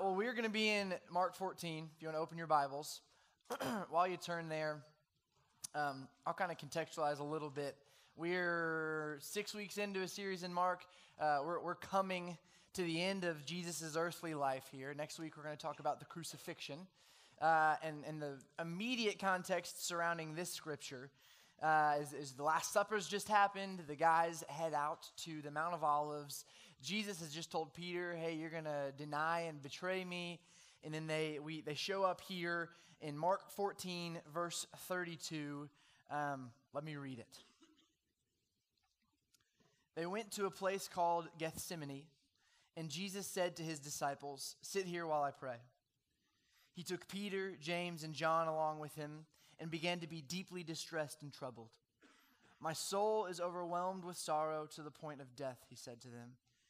Well, we're going to be in Mark 14, if you want to open your Bibles. While you turn there, um, I'll kind of contextualize a little bit. We're six weeks into a series in Mark. Uh, we're, we're coming to the end of Jesus' earthly life here. Next week, we're going to talk about the crucifixion. Uh, and, and the immediate context surrounding this scripture uh, is, is the Last Supper's just happened. The guys head out to the Mount of Olives. Jesus has just told Peter, hey, you're going to deny and betray me. And then they, we, they show up here in Mark 14, verse 32. Um, let me read it. They went to a place called Gethsemane, and Jesus said to his disciples, Sit here while I pray. He took Peter, James, and John along with him and began to be deeply distressed and troubled. My soul is overwhelmed with sorrow to the point of death, he said to them.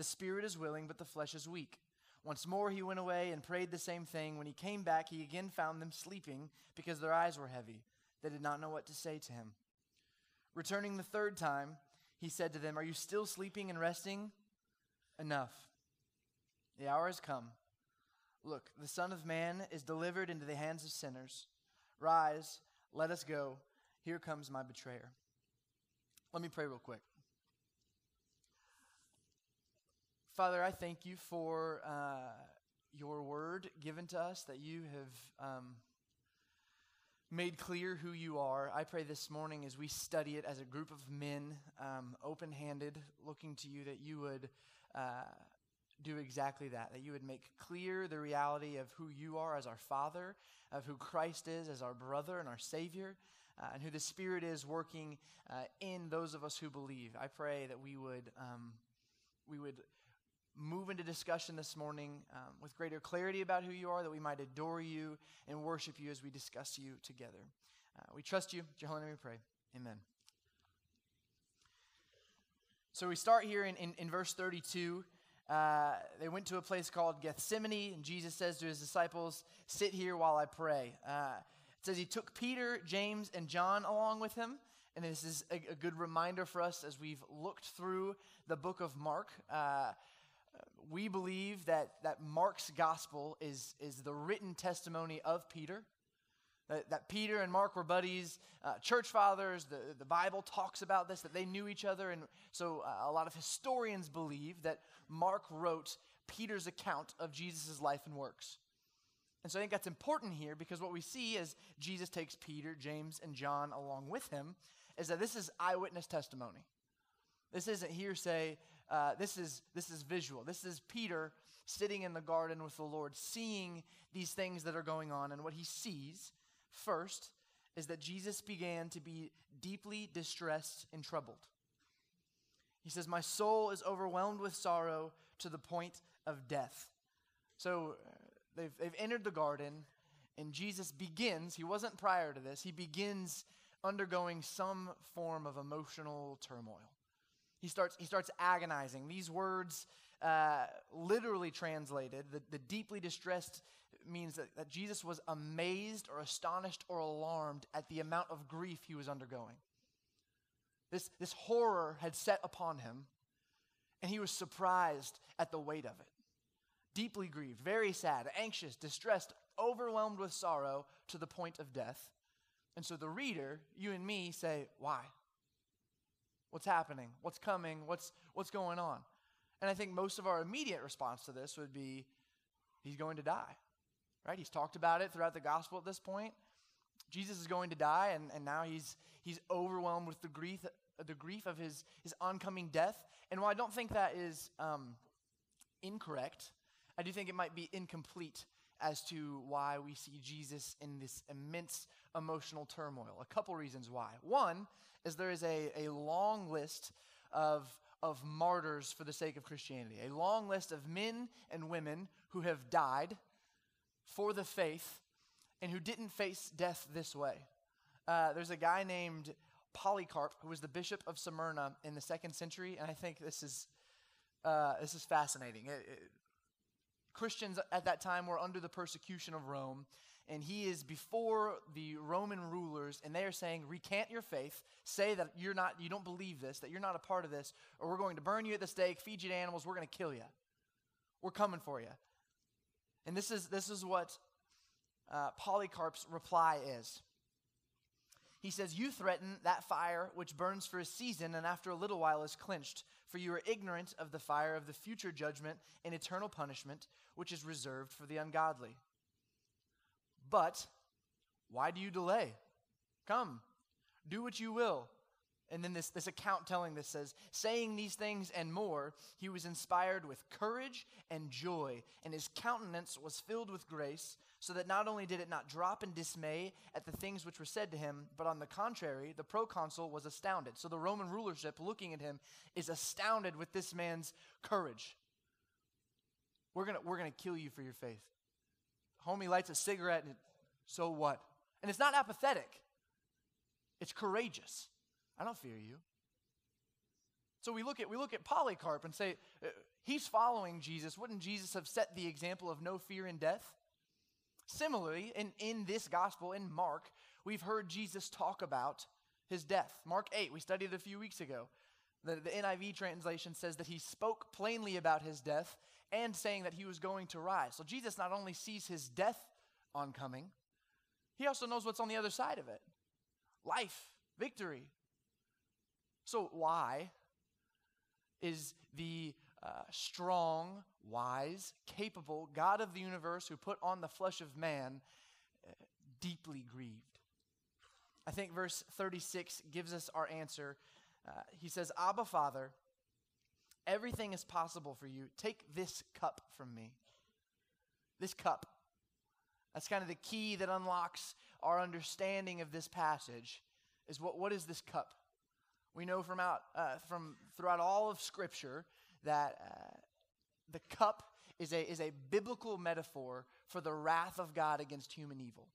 The spirit is willing, but the flesh is weak. Once more he went away and prayed the same thing. When he came back, he again found them sleeping because their eyes were heavy. They did not know what to say to him. Returning the third time, he said to them, Are you still sleeping and resting? Enough. The hour has come. Look, the Son of Man is delivered into the hands of sinners. Rise, let us go. Here comes my betrayer. Let me pray real quick. Father, I thank you for uh, your word given to us that you have um, made clear who you are. I pray this morning as we study it as a group of men, um, open handed, looking to you, that you would uh, do exactly that, that you would make clear the reality of who you are as our Father, of who Christ is as our brother and our Savior. Uh, and who the Spirit is working uh, in those of us who believe. I pray that we would, um, we would move into discussion this morning um, with greater clarity about who you are, that we might adore you and worship you as we discuss you together. Uh, we trust you. Jehovah, we pray. Amen. So we start here in, in, in verse 32. Uh, they went to a place called Gethsemane, and Jesus says to his disciples, Sit here while I pray. Uh, it says he took Peter, James, and John along with him. And this is a, a good reminder for us as we've looked through the book of Mark. We believe that, that Mark's gospel is, is the written testimony of Peter. That, that Peter and Mark were buddies, uh, church fathers. The, the Bible talks about this, that they knew each other. And so uh, a lot of historians believe that Mark wrote Peter's account of Jesus' life and works. And so I think that's important here because what we see as Jesus takes Peter, James, and John along with him is that this is eyewitness testimony. This isn't hearsay. Uh, this, is, this is visual. This is Peter sitting in the garden with the Lord, seeing these things that are going on. And what he sees first is that Jesus began to be deeply distressed and troubled. He says, My soul is overwhelmed with sorrow to the point of death. So uh, they've, they've entered the garden, and Jesus begins, he wasn't prior to this, he begins undergoing some form of emotional turmoil. He starts, he starts agonizing. These words, uh, literally translated, the, the deeply distressed means that, that Jesus was amazed or astonished or alarmed at the amount of grief he was undergoing. This, this horror had set upon him, and he was surprised at the weight of it. Deeply grieved, very sad, anxious, distressed, overwhelmed with sorrow to the point of death. And so the reader, you and me, say, Why? What's happening? What's coming? What's, what's going on? And I think most of our immediate response to this would be he's going to die. Right? He's talked about it throughout the gospel at this point. Jesus is going to die, and, and now he's, he's overwhelmed with the grief, the grief of his, his oncoming death. And while I don't think that is um, incorrect, I do think it might be incomplete as to why we see Jesus in this immense emotional turmoil. A couple reasons why. One is there is a, a long list of, of martyrs for the sake of Christianity, a long list of men and women who have died for the faith and who didn't face death this way. Uh, there's a guy named Polycarp who was the bishop of Smyrna in the second century, and I think this is uh, this is fascinating. It, it, Christians at that time were under the persecution of Rome, and he is before the Roman rulers, and they are saying, recant your faith, say that you're not, you don't believe this, that you're not a part of this, or we're going to burn you at the stake, feed you to animals, we're going to kill you. We're coming for you. And this is this is what uh, Polycarp's reply is. He says, You threaten that fire which burns for a season and after a little while is quenched, for you are ignorant of the fire of the future judgment and eternal punishment which is reserved for the ungodly. But why do you delay? Come, do what you will. And then this, this account telling this says, saying these things and more, he was inspired with courage and joy, and his countenance was filled with grace, so that not only did it not drop in dismay at the things which were said to him, but on the contrary, the proconsul was astounded. So the Roman rulership, looking at him, is astounded with this man's courage. We're going we're gonna kill you for your faith. Homie lights a cigarette, and so what? And it's not apathetic, it's courageous. I don't fear you. So we look at we look at Polycarp and say uh, he's following Jesus. Wouldn't Jesus have set the example of no fear in death? Similarly, in, in this gospel, in Mark, we've heard Jesus talk about his death. Mark 8, we studied it a few weeks ago. The, the NIV translation says that he spoke plainly about his death and saying that he was going to rise. So Jesus not only sees his death oncoming, he also knows what's on the other side of it life, victory, so, why is the uh, strong, wise, capable God of the universe who put on the flesh of man uh, deeply grieved? I think verse 36 gives us our answer. Uh, he says, Abba, Father, everything is possible for you. Take this cup from me. This cup. That's kind of the key that unlocks our understanding of this passage. Is what, what is this cup? We know from, out, uh, from throughout all of Scripture that uh, the cup is a, is a biblical metaphor for the wrath of God against human evil.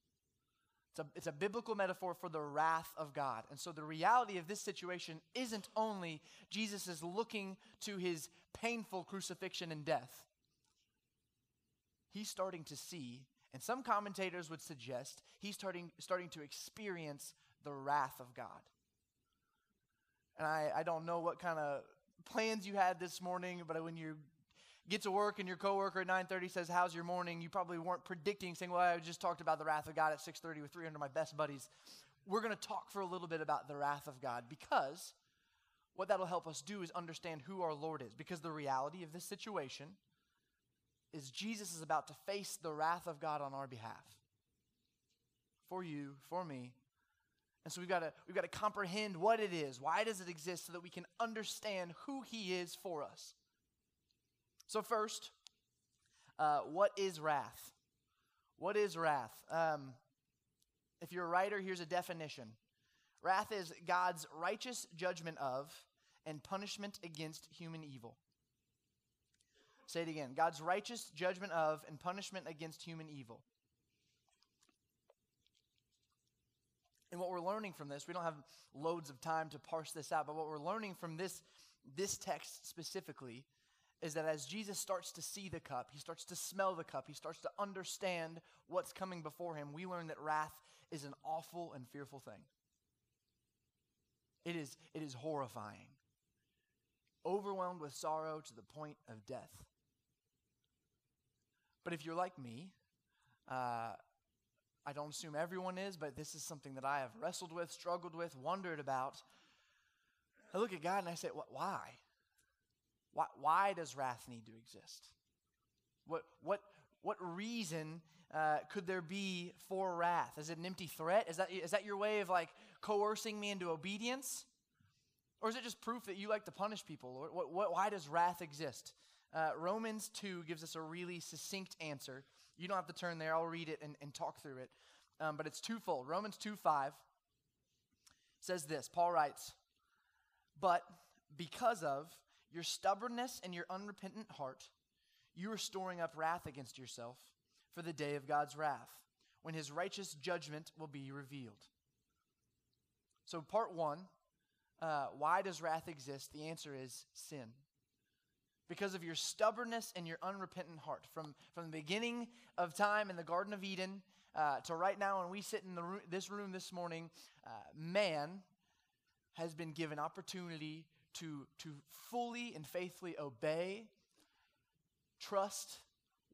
It's a, it's a biblical metaphor for the wrath of God. And so the reality of this situation isn't only Jesus is looking to his painful crucifixion and death. He's starting to see, and some commentators would suggest, he's starting, starting to experience the wrath of God. And I, I don't know what kind of plans you had this morning, but when you get to work and your coworker at 9.30 says, how's your morning? You probably weren't predicting saying, well, I just talked about the wrath of God at 6.30 with 300 of my best buddies. We're going to talk for a little bit about the wrath of God because what that'll help us do is understand who our Lord is. Because the reality of this situation is Jesus is about to face the wrath of God on our behalf. For you, for me, and so we've got to we've got to comprehend what it is. Why does it exist so that we can understand who he is for us. So first, uh, what is wrath? What is wrath? Um, if you're a writer, here's a definition. Wrath is God's righteous judgment of and punishment against human evil. Say it again God's righteous judgment of and punishment against human evil. And what we're learning from this, we don't have loads of time to parse this out, but what we're learning from this, this text specifically is that as Jesus starts to see the cup, he starts to smell the cup, he starts to understand what's coming before him, we learn that wrath is an awful and fearful thing. It is, it is horrifying, overwhelmed with sorrow to the point of death. But if you're like me, uh, I don't assume everyone is, but this is something that I have wrestled with, struggled with, wondered about. I look at God and I say, why? Why, why does wrath need to exist? What, what, what reason uh, could there be for wrath? Is it an empty threat? Is that, is that your way of like coercing me into obedience? Or is it just proof that you like to punish people? What, what, why does wrath exist? Uh, Romans 2 gives us a really succinct answer. You don't have to turn there, I'll read it and, and talk through it. Um, but it's twofold. Romans 2 5 says this Paul writes, But because of your stubbornness and your unrepentant heart, you are storing up wrath against yourself for the day of God's wrath, when his righteous judgment will be revealed. So, part one uh, why does wrath exist? The answer is sin. Because of your stubbornness and your unrepentant heart. From, from the beginning of time in the Garden of Eden uh, to right now, when we sit in the this room this morning, uh, man has been given opportunity to, to fully and faithfully obey, trust,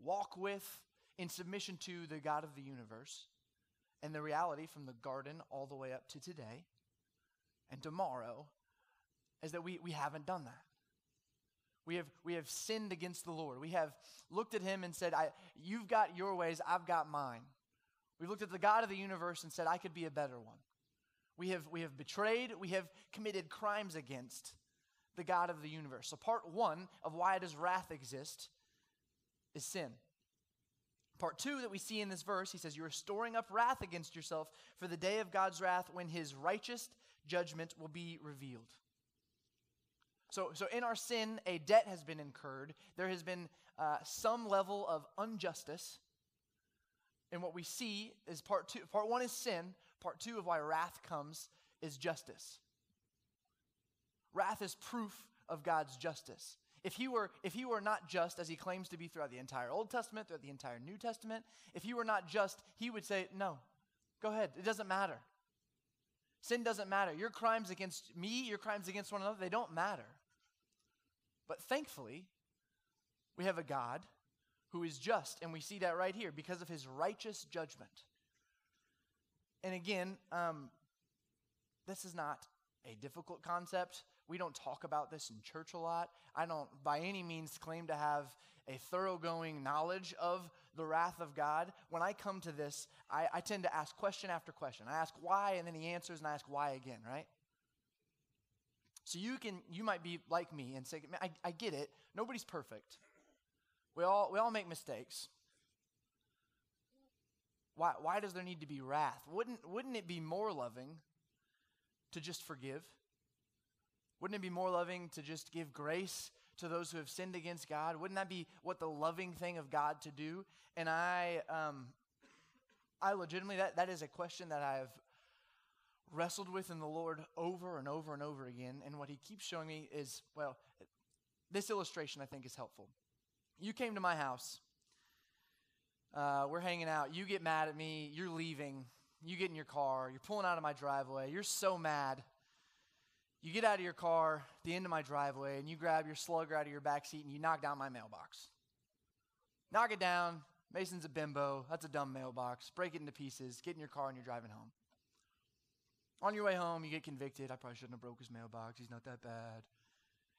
walk with, in submission to the God of the universe. And the reality from the garden all the way up to today and tomorrow is that we, we haven't done that. We have, we have sinned against the Lord. We have looked at him and said, I, You've got your ways, I've got mine. We've looked at the God of the universe and said, I could be a better one. We have, we have betrayed, we have committed crimes against the God of the universe. So, part one of why does wrath exist is sin. Part two that we see in this verse, he says, You are storing up wrath against yourself for the day of God's wrath when his righteous judgment will be revealed. So, so in our sin, a debt has been incurred. There has been uh, some level of injustice. And what we see is part two. Part one is sin. Part two of why wrath comes is justice. Wrath is proof of God's justice. If he, were, if he were not just, as he claims to be throughout the entire Old Testament, throughout the entire New Testament, if he were not just, he would say, No, go ahead. It doesn't matter. Sin doesn't matter. Your crimes against me, your crimes against one another, they don't matter. But thankfully, we have a God who is just, and we see that right here because of his righteous judgment. And again, um, this is not a difficult concept. We don't talk about this in church a lot. I don't, by any means, claim to have a thoroughgoing knowledge of the wrath of God. When I come to this, I, I tend to ask question after question. I ask why, and then he answers, and I ask why again, right? So you can, you might be like me and say, I, I get it. Nobody's perfect. We all, we all make mistakes. Why, why does there need to be wrath? Wouldn't, wouldn't it be more loving to just forgive? Wouldn't it be more loving to just give grace to those who have sinned against God? Wouldn't that be what the loving thing of God to do? And I, um, I legitimately, that, that is a question that I've wrestled with in the Lord over and over and over again. And what He keeps showing me is, well, this illustration I think is helpful. You came to my house. Uh, we're hanging out. You get mad at me. You're leaving. You get in your car. You're pulling out of my driveway. You're so mad. You get out of your car, the end of my driveway, and you grab your slugger out of your back seat and you knock down my mailbox. Knock it down. Mason's a bimbo. That's a dumb mailbox. Break it into pieces. Get in your car and you're driving home. On your way home, you get convicted. I probably shouldn't have broke his mailbox. He's not that bad.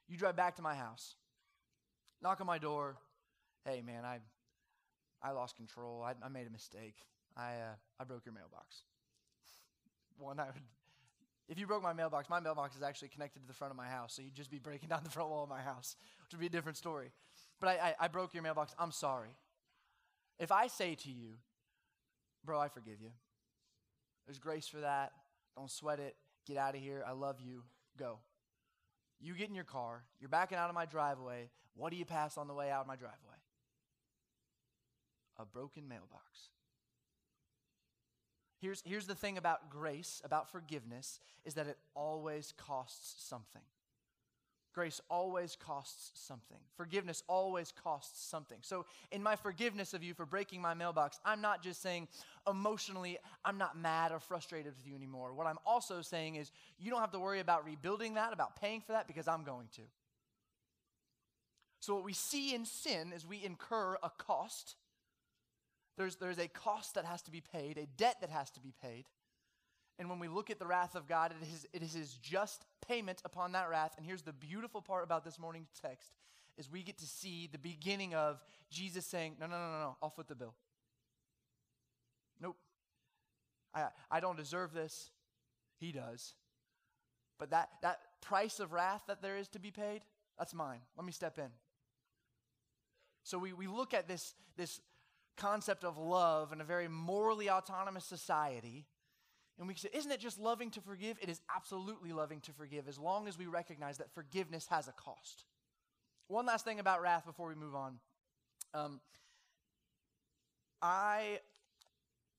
You drive back to my house. Knock on my door. Hey, man, I, I lost control. I, I made a mistake. I, uh, I broke your mailbox. One, I would if you broke my mailbox, my mailbox is actually connected to the front of my house, so you'd just be breaking down the front wall of my house, which would be a different story. But I, I, I broke your mailbox. I'm sorry. If I say to you, bro, I forgive you, there's grace for that. Don't sweat it. Get out of here. I love you. Go. You get in your car. You're backing out of my driveway. What do you pass on the way out of my driveway? A broken mailbox. Here's, here's the thing about grace, about forgiveness, is that it always costs something. Grace always costs something. Forgiveness always costs something. So, in my forgiveness of you for breaking my mailbox, I'm not just saying emotionally, I'm not mad or frustrated with you anymore. What I'm also saying is, you don't have to worry about rebuilding that, about paying for that, because I'm going to. So, what we see in sin is we incur a cost there's, there's a cost that has to be paid, a debt that has to be paid. And when we look at the wrath of God, it is, it is his just payment upon that wrath. And here's the beautiful part about this morning's text is we get to see the beginning of Jesus saying, No, no, no, no, no, I'll foot the bill. Nope. I, I don't deserve this. He does. But that, that price of wrath that there is to be paid, that's mine. Let me step in. So we, we look at this, this concept of love in a very morally autonomous society, and we say, isn't it just loving to forgive? It is absolutely loving to forgive as long as we recognize that forgiveness has a cost. One last thing about wrath before we move on. Um, I,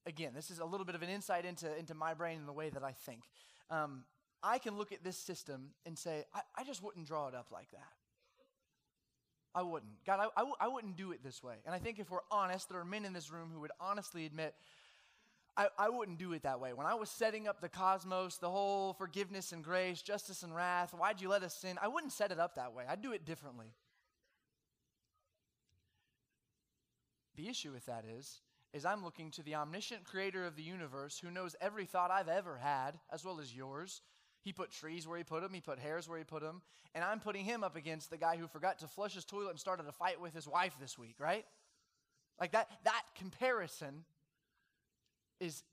again, this is a little bit of an insight into, into my brain and the way that I think. Um, I can look at this system and say, I, I just wouldn't draw it up like that. I wouldn't. God, I I, w- I wouldn't do it this way. And I think if we're honest, there are men in this room who would honestly admit, I, I wouldn't do it that way. When I was setting up the cosmos, the whole forgiveness and grace, justice and wrath, why'd you let us sin? I wouldn't set it up that way. I'd do it differently. The issue with that is, is I'm looking to the omniscient creator of the universe who knows every thought I've ever had, as well as yours, he put trees where he put them, he put hairs where he put them, and I'm putting him up against the guy who forgot to flush his toilet and started a fight with his wife this week, right? Like that that comparison is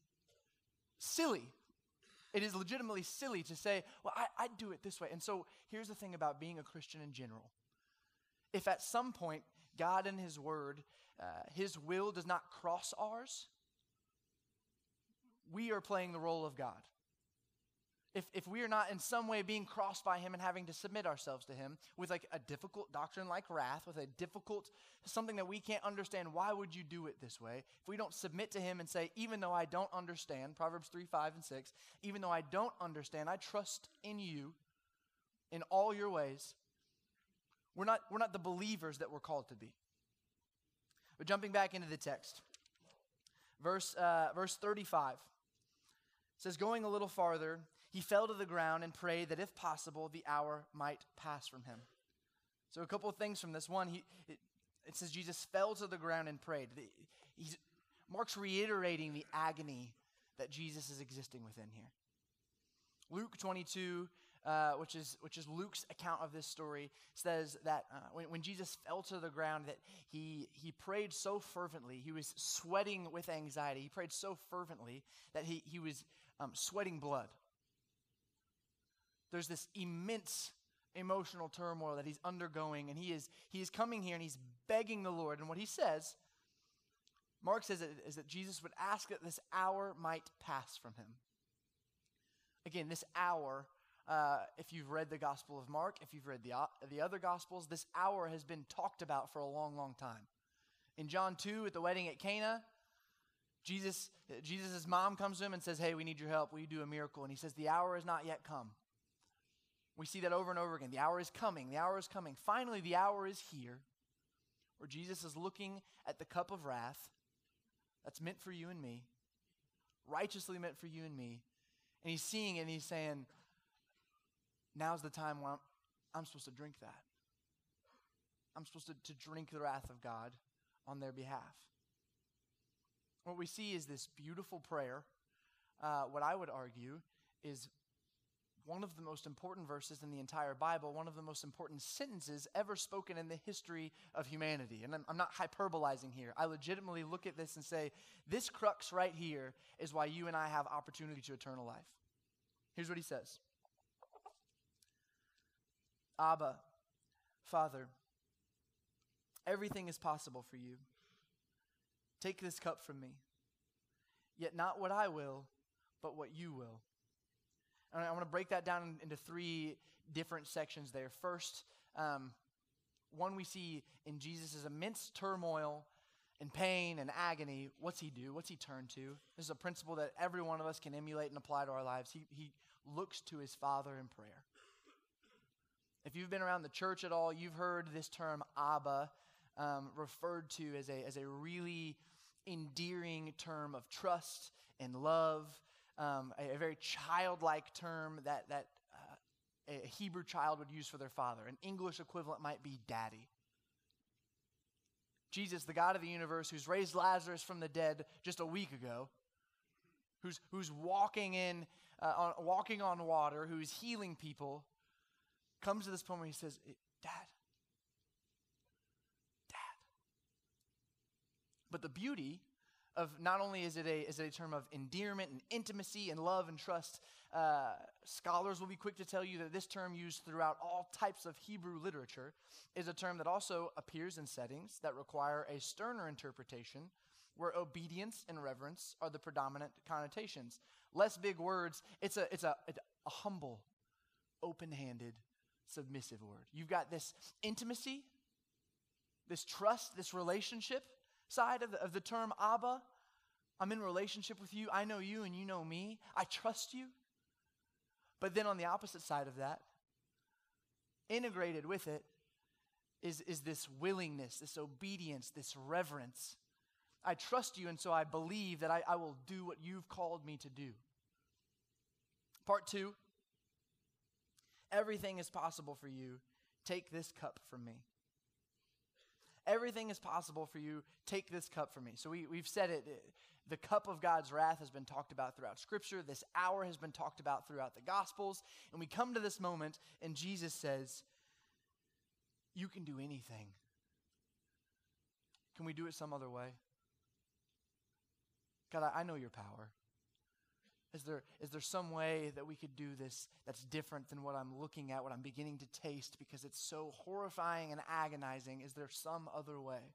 silly. It is legitimately silly to say, well, I, I'd do it this way. And so here's the thing about being a Christian in general. If at some point God and His Word, uh, His will does not cross ours, we are playing the role of God if, if we are not in some way being crossed by him and having to submit ourselves to him with like a difficult doctrine like wrath, with a difficult something that we can't understand, why would you do it this way? If we don't submit to him and say, even though I don't understand, Proverbs 3, 5, and 6, even though I don't understand, I trust in you in all your ways. We're not, we're not the believers that we're called to be. But jumping back into the text, verse, uh, verse 35 says, Going a little farther, he fell to the ground and prayed that if possible, the hour might pass from him. So, a couple of things from this. One, he, it, it says Jesus fell to the ground and prayed. He's, Mark's reiterating the agony that Jesus is existing within here. Luke 22, uh, which, is, which is Luke's account of this story, says that uh, when, when Jesus fell to the ground, that he, he prayed so fervently. He was sweating with anxiety. He prayed so fervently that he, he was um, sweating blood there's this immense emotional turmoil that he's undergoing and he is he is coming here and he's begging the lord. And what he says mark says is that jesus would ask that this hour might pass from him. Again this hour uh, if you've read the gospel of mark if you've read the, uh, the other gospels this hour has been talked about for a long long time. In john 2 at the wedding at cana jesus jesus' mom comes to him and says hey we need your help. Will you do a miracle? And he says the hour has not yet come we see that over and over again. The hour is coming. The hour is coming. Finally, the hour is here where Jesus is looking at the cup of wrath that's meant for you and me, righteously meant for you and me. And he's seeing it and he's saying, Now's the time when I'm, I'm supposed to drink that. I'm supposed to, to drink the wrath of God on their behalf. What we see is this beautiful prayer. Uh, what I would argue is one of the most important verses in the entire Bible, one of the most important sentences ever spoken in the history of humanity. And I'm, I'm, not hyperbolizing here. I legitimately look at this and say, this crux right here is why you and I have opportunity to eternal life. Here's what he says Abba, Father, everything is possible for you. Take this cup from me. Yet not what I will, but what you will. And I want to break that down into three different sections there. First, um, one we see in Jesus' immense turmoil and pain and agony. What's he do? What's he turn to? This is a principle that every one of us can emulate and apply to our lives. He, he looks to his Father in prayer. If you've been around the church at all, you've heard this term Abba um, referred to as a, as a really endearing term of trust and love um, a, a, very childlike term that, that uh, a Hebrew child would use for their father. An English equivalent might be daddy. Jesus, the God of the universe, who's raised Lazarus from the dead just a week ago, who's, who's walking, in, uh, on, walking on water, who's healing people, comes to this point where he says, eh, Dad, Dad. But the beauty of not only is it a, is it a term of endearment and intimacy and love and trust, uh, scholars will be quick to tell you that this term used throughout all types of Hebrew literature is a term that also appears in settings that require a sterner interpretation where obedience and reverence are the predominant connotations. Less big words, it's a, it's a, a humble, open handed, submissive word. You've got this intimacy, this trust, this relationship side of the, of the term Abba. I'm in relationship with you. I know you and you know me. I trust you. But then on the opposite side of that, integrated with it, is, is this willingness, this obedience, this reverence. I trust you, and so I believe that I, I will do what you've called me to do. Part two everything is possible for you. Take this cup from me. Everything is possible for you. Take this cup from me. So we, we've said it. The cup of God's wrath has been talked about throughout Scripture. This hour has been talked about throughout the Gospels. And we come to this moment, and Jesus says, You can do anything. Can we do it some other way? God, I, I know your power. Is there, is there some way that we could do this that's different than what I'm looking at, what I'm beginning to taste, because it's so horrifying and agonizing? Is there some other way?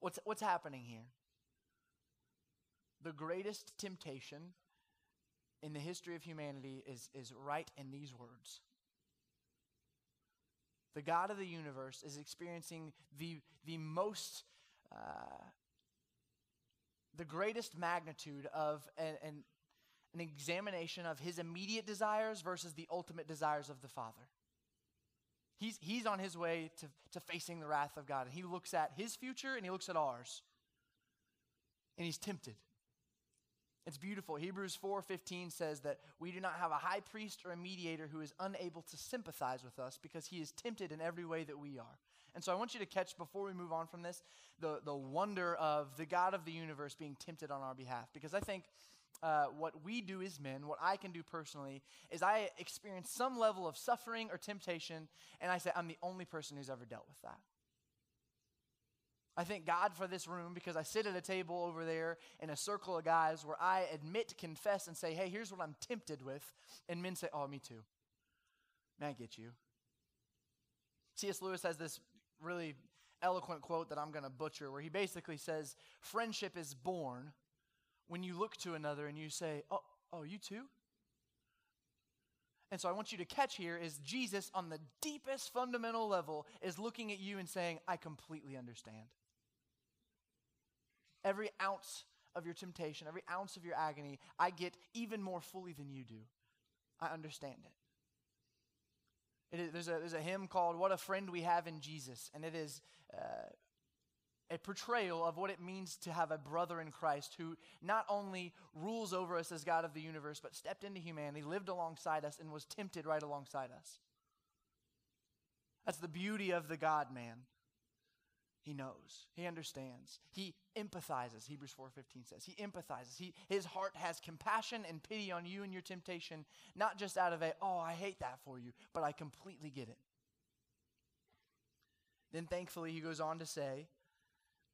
What's, what's happening here? The greatest temptation in the history of humanity is, is right in these words. The God of the universe is experiencing the, the most uh, the greatest magnitude of an, an, an examination of his immediate desires versus the ultimate desires of the Father. He's, he's on his way to, to facing the wrath of God, and he looks at his future and he looks at ours, and he's tempted. It's beautiful. Hebrews 4:15 says that we do not have a high priest or a mediator who is unable to sympathize with us because he is tempted in every way that we are. And so I want you to catch, before we move on from this, the, the wonder of the God of the universe being tempted on our behalf. Because I think uh, what we do as men, what I can do personally, is I experience some level of suffering or temptation, and I say, I'm the only person who's ever dealt with that. I thank God for this room because I sit at a table over there in a circle of guys where I admit, confess, and say, hey, here's what I'm tempted with. And men say, oh, me too. Man, I get you. C.S. Lewis has this really eloquent quote that I'm going to butcher where he basically says, Friendship is born when you look to another and you say, Oh, oh, you too? And so I want you to catch here is Jesus on the deepest fundamental level is looking at you and saying, I completely understand. Every ounce of your temptation, every ounce of your agony, I get even more fully than you do. I understand it there's, a, there's a hymn called What a Friend We Have in Jesus, and it is uh, a portrayal of what it means to have a brother in Christ who not only rules over us as God of the universe, but stepped into humanity, lived alongside us, and was tempted right alongside us. That's the beauty of the God man. He knows. He understands. He empathizes, Hebrews 4:15 says. He empathizes. He, his heart has compassion and pity on you and your temptation, not just out of a, oh, I hate that for you, but I completely get it. Then thankfully he goes on to say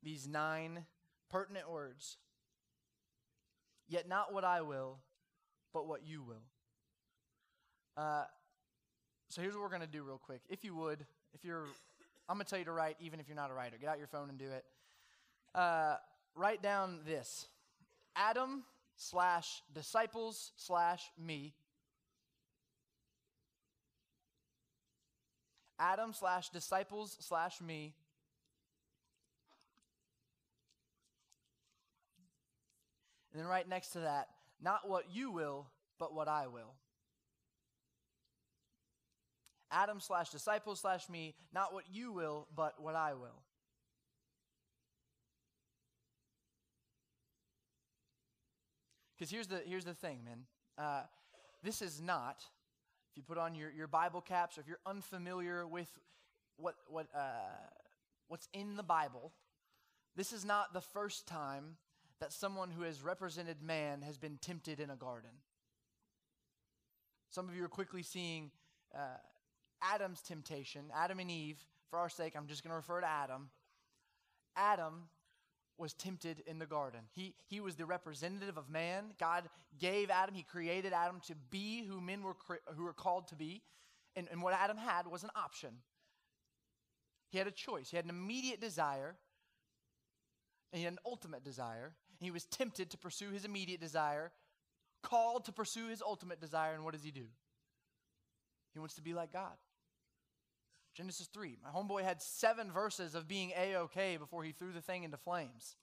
these nine pertinent words. Yet not what I will, but what you will. Uh, so here's what we're going to do real quick. If you would, if you're I'm going to tell you to write, even if you're not a writer. Get out your phone and do it. Uh, write down this Adam slash disciples slash me. Adam slash disciples slash me. And then right next to that, not what you will, but what I will. Adam slash disciple slash me, not what you will, but what I will. Because here's the, here's the thing, man. Uh, this is not, if you put on your, your Bible caps, or if you're unfamiliar with what, what, uh, what's in the Bible, this is not the first time that someone who has represented man has been tempted in a garden. Some of you are quickly seeing uh, Adam's temptation, Adam and Eve, for our sake, I'm just going to refer to Adam. Adam was tempted in the garden. He, he was the representative of man. God gave Adam, He created Adam to be who men were, who were called to be. And, and what Adam had was an option. He had a choice. He had an immediate desire, and he had an ultimate desire. He was tempted to pursue his immediate desire, called to pursue his ultimate desire, and what does he do? He wants to be like God. Genesis 3. My homeboy had seven verses of being A OK before he threw the thing into flames.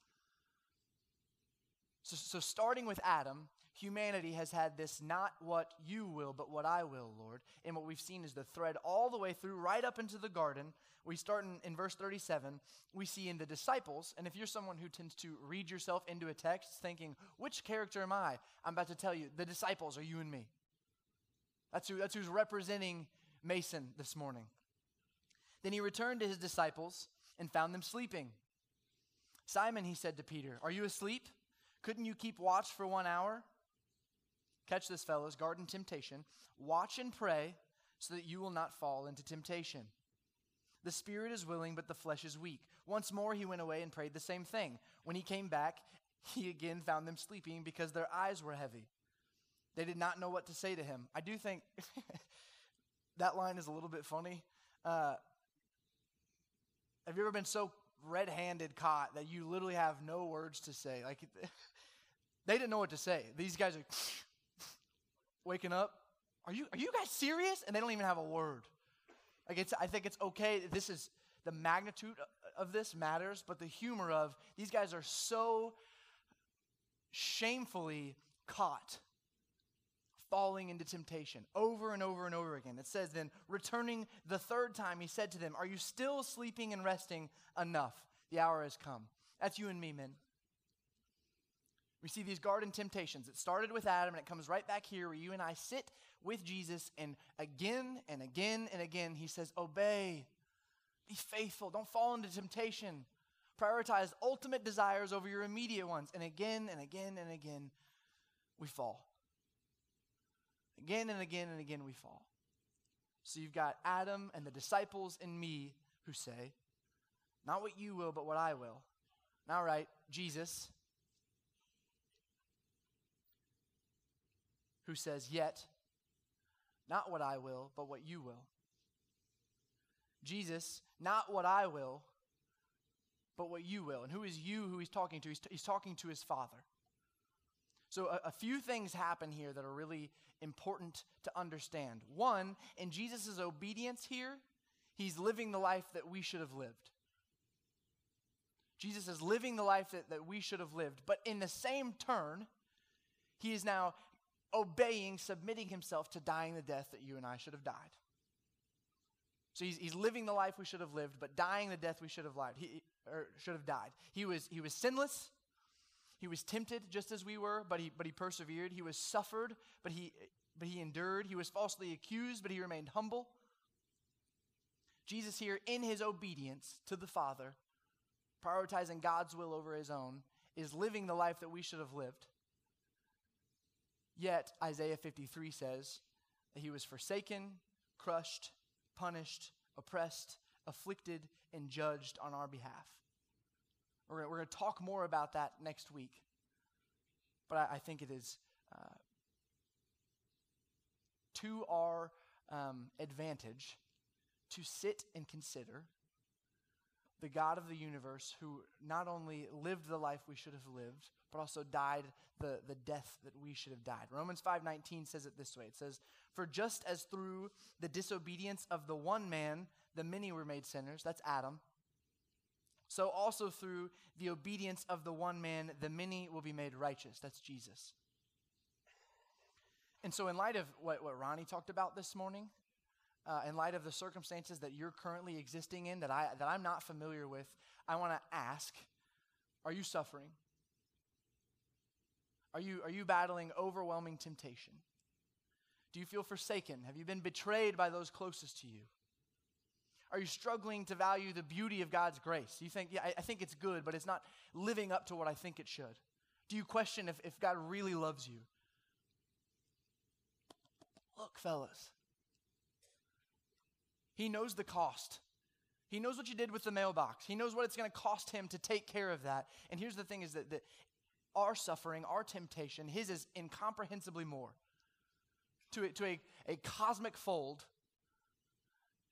So, so, starting with Adam, humanity has had this not what you will, but what I will, Lord. And what we've seen is the thread all the way through, right up into the garden. We start in, in verse 37. We see in the disciples, and if you're someone who tends to read yourself into a text thinking, which character am I? I'm about to tell you, the disciples are you and me. That's, who, that's who's representing Mason this morning. Then he returned to his disciples and found them sleeping. Simon, he said to Peter, Are you asleep? Couldn't you keep watch for one hour? Catch this, fellows, garden temptation. Watch and pray so that you will not fall into temptation. The spirit is willing, but the flesh is weak. Once more he went away and prayed the same thing. When he came back, he again found them sleeping because their eyes were heavy. They did not know what to say to him. I do think that line is a little bit funny. Uh, have you ever been so red handed caught that you literally have no words to say? Like, they didn't know what to say. These guys are waking up. Are you, are you guys serious? And they don't even have a word. Like, it's, I think it's okay. This is the magnitude of this matters, but the humor of these guys are so shamefully caught falling into temptation over and over and over again. It says, then, returning the third time, he said to them, Are you still sleeping and resting enough? The hour has come. That's you and me, men. We see these garden temptations. It started with Adam and it comes right back here where you and I sit with Jesus, and again and again and again, he says, Obey, be faithful, don't fall into temptation. Prioritize ultimate desires over your immediate ones. And again and again and again, we fall. Again and again and again, we fall. So you've got Adam and the disciples and me who say, Not what you will, but what I will. All right, Jesus, who says, Yet, not what I will, but what you will. Jesus, not what I will, but what you will. And who is you who he's talking to? He's, t- he's talking to his Father. So, a, a, few things happen here that are really important to understand. One, in Jesus' obedience here, he's living the life that we should have lived. Jesus is living the life that, that we should have lived. But in the same turn, he is now obeying, submitting himself to dying the death that you and I should have died. So he's, he's living the life we should have lived, but dying the death we should have lived. He, or should have died. He was, he was sinless. He was tempted just as we were, but he, but he persevered. He was suffered, but he, but he endured. He was falsely accused, but he remained humble. Jesus, here, in his obedience to the Father, prioritizing God's will over his own, is living the life that we should have lived. Yet, Isaiah 53 says that he was forsaken, crushed, punished, oppressed, afflicted, and judged on our behalf. We're, going to talk more about that next week. But I, I think it is uh, to our um, advantage to sit and consider the God of the universe who not only lived the life we should have lived, but also died the, the death that we should have died. Romans 5:19 says it this way. It says, "For just as through the disobedience of the one man the many were made sinners, that's Adam, so also through the obedience of the one man, the many will be made righteous. That's Jesus. And so, in light of what, what Ronnie talked about this morning, uh, in light of the circumstances that you're currently existing in that, I, that I'm not familiar with, I want to ask Are you suffering? Are you, are you battling overwhelming temptation? Do you feel forsaken? Have you been betrayed by those closest to you? Are you struggling to value the beauty of God's grace? You think, yeah, I, I think it's good, but it's not living up to what I think it should. Do you question if, if God really loves you? Look, fellas, He knows the cost. He knows what you did with the mailbox. He knows what it's going to cost him to take care of that. And here's the thing is that, that our suffering, our temptation, his is incomprehensibly more. To, to a, a cosmic fold,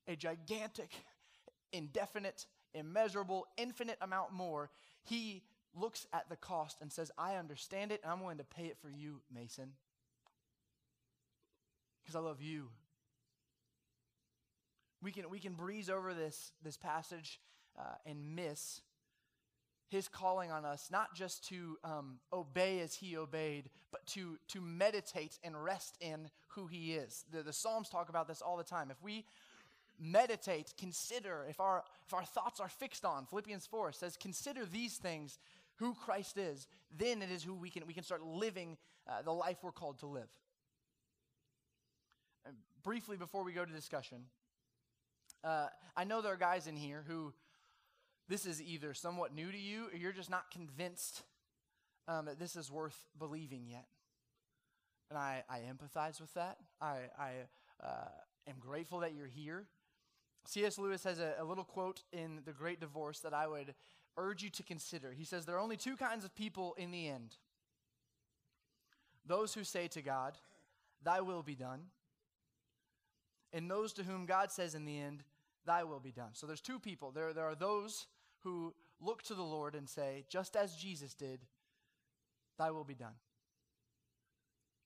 a gigantic, indefinite, immeasurable, infinite amount more, he looks at the cost and says, I understand it and I'm willing to pay it for you, Mason. Because I love you. We can, we can breeze over this, this passage uh, and miss his calling on us not just to um, obey as he obeyed, but to, to meditate and rest in who he is. The, the Psalms talk about this all the time. If we meditate, consider, if our, if our thoughts are fixed on, Philippians 4 says, consider these things, who Christ is, then it is who we can, we can start living uh, the life we're called to live. And briefly, before we go to discussion, uh, I know there are guys in here who this is either somewhat new to you or you're just not convinced um, that this is worth believing yet. And I, I empathize with that. I, I uh, am grateful that you're here. C.S. Lewis has a, a little quote in The Great Divorce that I would urge you to consider. He says, There are only two kinds of people in the end those who say to God, Thy will be done, and those to whom God says in the end, Thy will be done. So there's two people. There, there are those who look to the Lord and say, just as Jesus did, Thy will be done.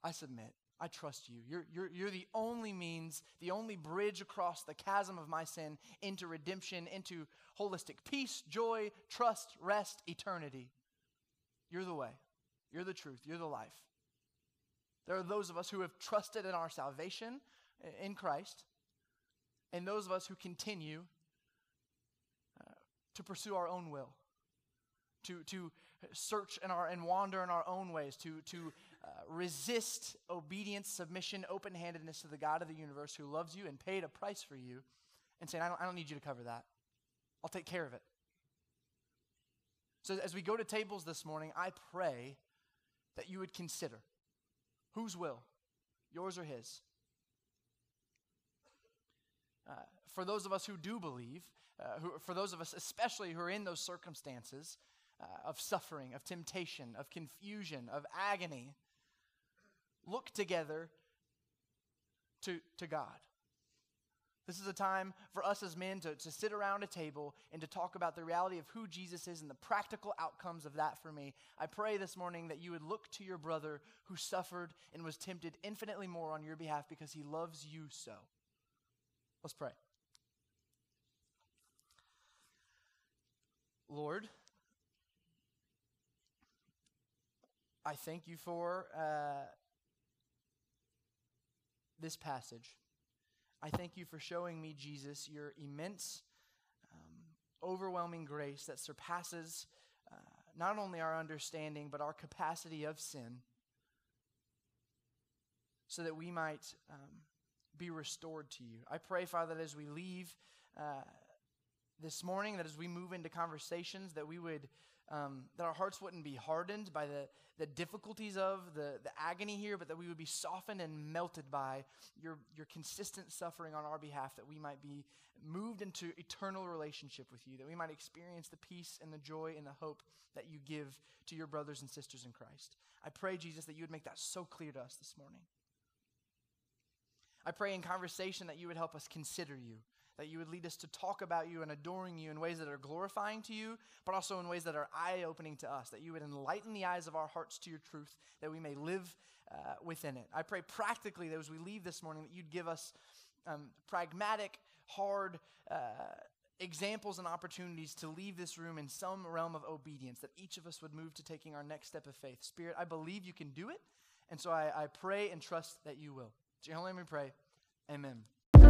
I submit. I trust you. You're, you're, you're the only means, the only bridge across the chasm of my sin into redemption, into holistic peace, joy, trust, rest, eternity. You're the way. You're the truth. You're the life. There are those of us who have trusted in our salvation in Christ, and those of us who continue uh, to pursue our own will, to, to search in our, and wander in our own ways, to, to uh, resist obedience, submission, open handedness to the God of the universe who loves you and paid a price for you, and saying, I don't, I don't need you to cover that. I'll take care of it. So, as we go to tables this morning, I pray that you would consider whose will, yours or his. Uh, for those of us who do believe, uh, who, for those of us especially who are in those circumstances uh, of suffering, of temptation, of confusion, of agony, look together to, to God. This is a time for us as men to, to sit around a table and to talk about the reality of who Jesus is and the practical outcomes of that for me. I pray this morning that you would look to your brother who suffered and was tempted infinitely more on your behalf because he loves you so. Let's pray. Lord, I thank you for uh, this passage. I thank you for showing me, Jesus, your immense, um, overwhelming grace that surpasses uh, not only our understanding, but our capacity of sin, so that we might um, be restored to you. I pray, Father, that as we leave uh, this morning, that as we move into conversations, that we would. Um, that our hearts wouldn't be hardened by the, the difficulties of the, the agony here, but that we would be softened and melted by your, your consistent suffering on our behalf, that we might be moved into eternal relationship with you, that we might experience the peace and the joy and the hope that you give to your brothers and sisters in Christ. I pray, Jesus, that you would make that so clear to us this morning. I pray in conversation that you would help us consider you, that you would lead us to talk about you and adoring you in ways that are glorifying to you, but also in ways that are eye opening to us, that you would enlighten the eyes of our hearts to your truth, that we may live uh, within it. I pray practically that as we leave this morning, that you'd give us um, pragmatic, hard, uh, examples and opportunities to leave this room in some realm of obedience, that each of us would move to taking our next step of faith. Spirit, I believe you can do it, and so I, I pray and trust that you will. In we pray. Amen.